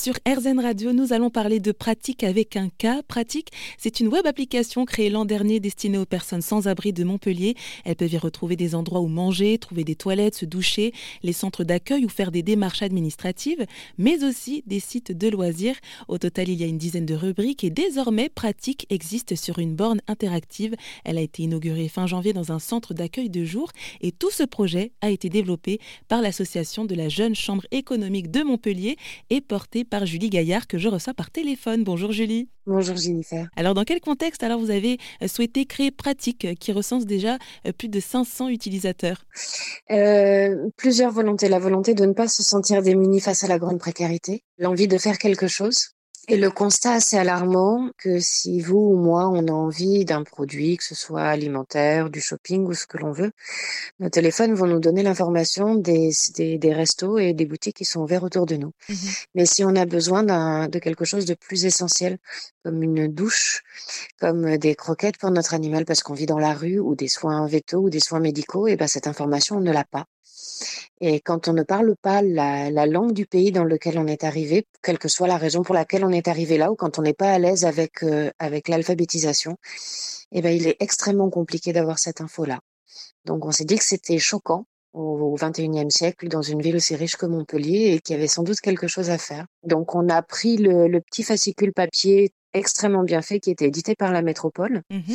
Sur RZN Radio, nous allons parler de Pratique avec un cas. Pratique, c'est une web application créée l'an dernier destinée aux personnes sans abri de Montpellier. Elles peuvent y retrouver des endroits où manger, trouver des toilettes, se doucher, les centres d'accueil ou faire des démarches administratives, mais aussi des sites de loisirs. Au total, il y a une dizaine de rubriques et désormais, Pratique existe sur une borne interactive. Elle a été inaugurée fin janvier dans un centre d'accueil de jour et tout ce projet a été développé par l'association de la Jeune Chambre économique de Montpellier et porté par Julie Gaillard que je reçois par téléphone. Bonjour Julie. Bonjour Jennifer. Alors dans quel contexte alors vous avez euh, souhaité créer Pratique euh, qui recense déjà euh, plus de 500 utilisateurs? Plusieurs volontés. La volonté de ne pas se sentir démuni face à la grande précarité, l'envie de faire quelque chose et le constat assez alarmant que si vous ou moi, on a envie d'un produit, que ce soit alimentaire, du shopping ou ce que l'on veut, nos téléphones vont nous donner l'information des, des, des, restos et des boutiques qui sont ouverts autour de nous. Mmh Mais si on a besoin de quelque chose de plus essentiel, comme une douche, comme des croquettes pour notre animal parce qu'on vit dans la rue, ou des soins vétos ou des soins médicaux, et ben cette information, on ne l'a pas. Et quand on ne parle pas la, la, langue du pays dans lequel on est arrivé, quelle que soit la raison pour laquelle on est arrivé là, ou quand on n'est pas à l'aise avec, euh, avec l'alphabétisation, eh ben, il est extrêmement compliqué d'avoir cette info-là. Donc on s'est dit que c'était choquant au XXIe siècle dans une ville aussi riche que Montpellier et qu'il y avait sans doute quelque chose à faire. Donc on a pris le petit fascicule papier extrêmement bien fait qui était édité par la métropole mmh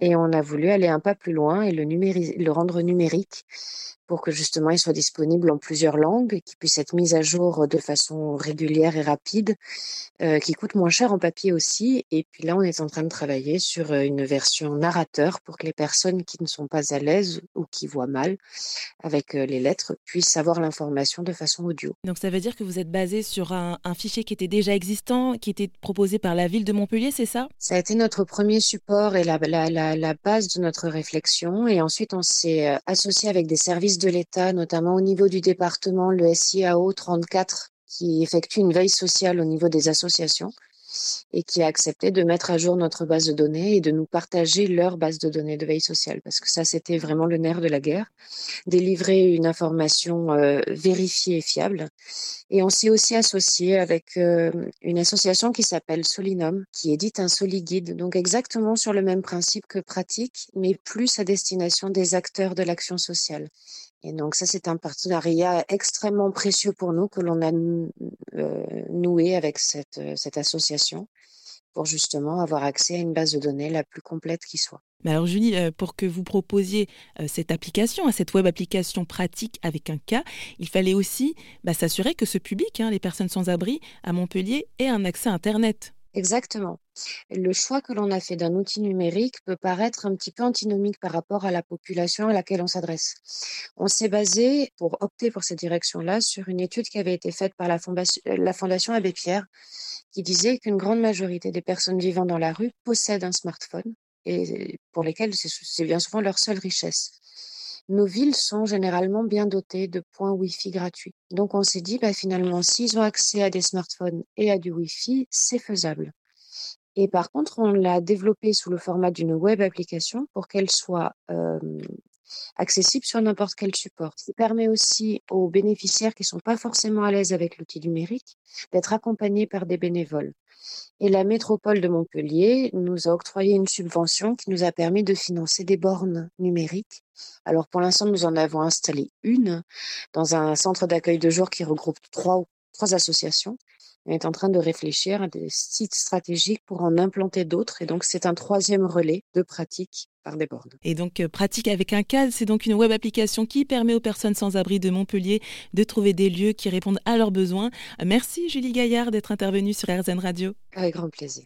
et on a voulu aller un pas plus loin et le, le rendre numérique pour que justement il soit disponible en plusieurs langues, qu'il puisse être mis à jour de façon régulière et rapide, euh, qui coûte moins cher en papier aussi. Et puis là, on est en train de travailler sur euh, une version narrateur pour que les personnes qui ne sont pas à l'aise ou qui voient mal avec euh, les lettres puissent avoir l'information de façon audio. Donc ça veut dire que vous êtes basé sur un, un fichier qui était déjà existant, qui était proposé par la ville Montpellier, c'est ça? Ça a été notre premier support et la, base de notre réflexion. Et ensuite, on s'est associé avec des services de l'État, notamment au niveau du département, le SIAO 34, qui effectue une veille sociale au niveau des associations et qui a accepté de mettre à jour notre base de données et de nous partager leur base de données de veille sociale, parce que ça, c'était vraiment le nerf de la guerre, délivrer une information euh, vérifiée et fiable. Et on s'est aussi associé avec euh, une association qui s'appelle Solinum, qui édite un Soliguide, donc exactement sur le même principe que Pratique, mais plus à destination des acteurs de l'action sociale. Et donc ça, c'est un partenariat extrêmement précieux pour nous que l'on a euh, noué avec cette, euh, cette association pour justement avoir accès à une base de données la plus complète qui soit. Mais alors Julie, euh, pour que vous proposiez cette application, cette web application pratique avec un cas, il fallait aussi bah, s'assurer que ce public, hein, les personnes sans abri à Montpellier, ait un accès à Internet. Exactement. Le choix que l'on a fait d'un outil numérique peut paraître un petit peu antinomique par rapport à la population à laquelle on s'adresse. On s'est basé, pour opter pour cette direction-là, sur une étude qui avait été faite par la Fondation, la Fondation Abbé Pierre, qui disait qu'une grande majorité des personnes vivant dans la rue possèdent un smartphone et pour lesquelles c'est bien souvent leur seule richesse. Nos villes sont généralement bien dotées de points Wi-Fi gratuits. Donc on s'est dit, bah, finalement, s'ils ont accès à des smartphones et à du Wi-Fi, c'est faisable. Et par contre, on l'a développé sous le format d'une web application pour qu'elle soit accessible sur n'importe quel support. Qui permet aussi aux bénéficiaires qui ne sont pas forcément à l'aise avec l'outil numérique d'être accompagnés par des bénévoles. Et la métropole de Montpellier nous a octroyé une subvention qui nous a permis de financer des bornes numériques. Alors pour l'instant, nous en avons installé une dans un centre d'accueil de jour qui regroupe trois associations. On est en train de réfléchir à des sites stratégiques pour en implanter d'autres. Et donc, c'est un troisième relais de pratique par des bornes. Et donc, euh, pratique avec un cadre, c'est donc une web application qui permet aux personnes sans abri de Montpellier de trouver des lieux qui répondent à leurs besoins. Merci Julie Gaillard d'être intervenue sur RZN Radio. Avec grand plaisir.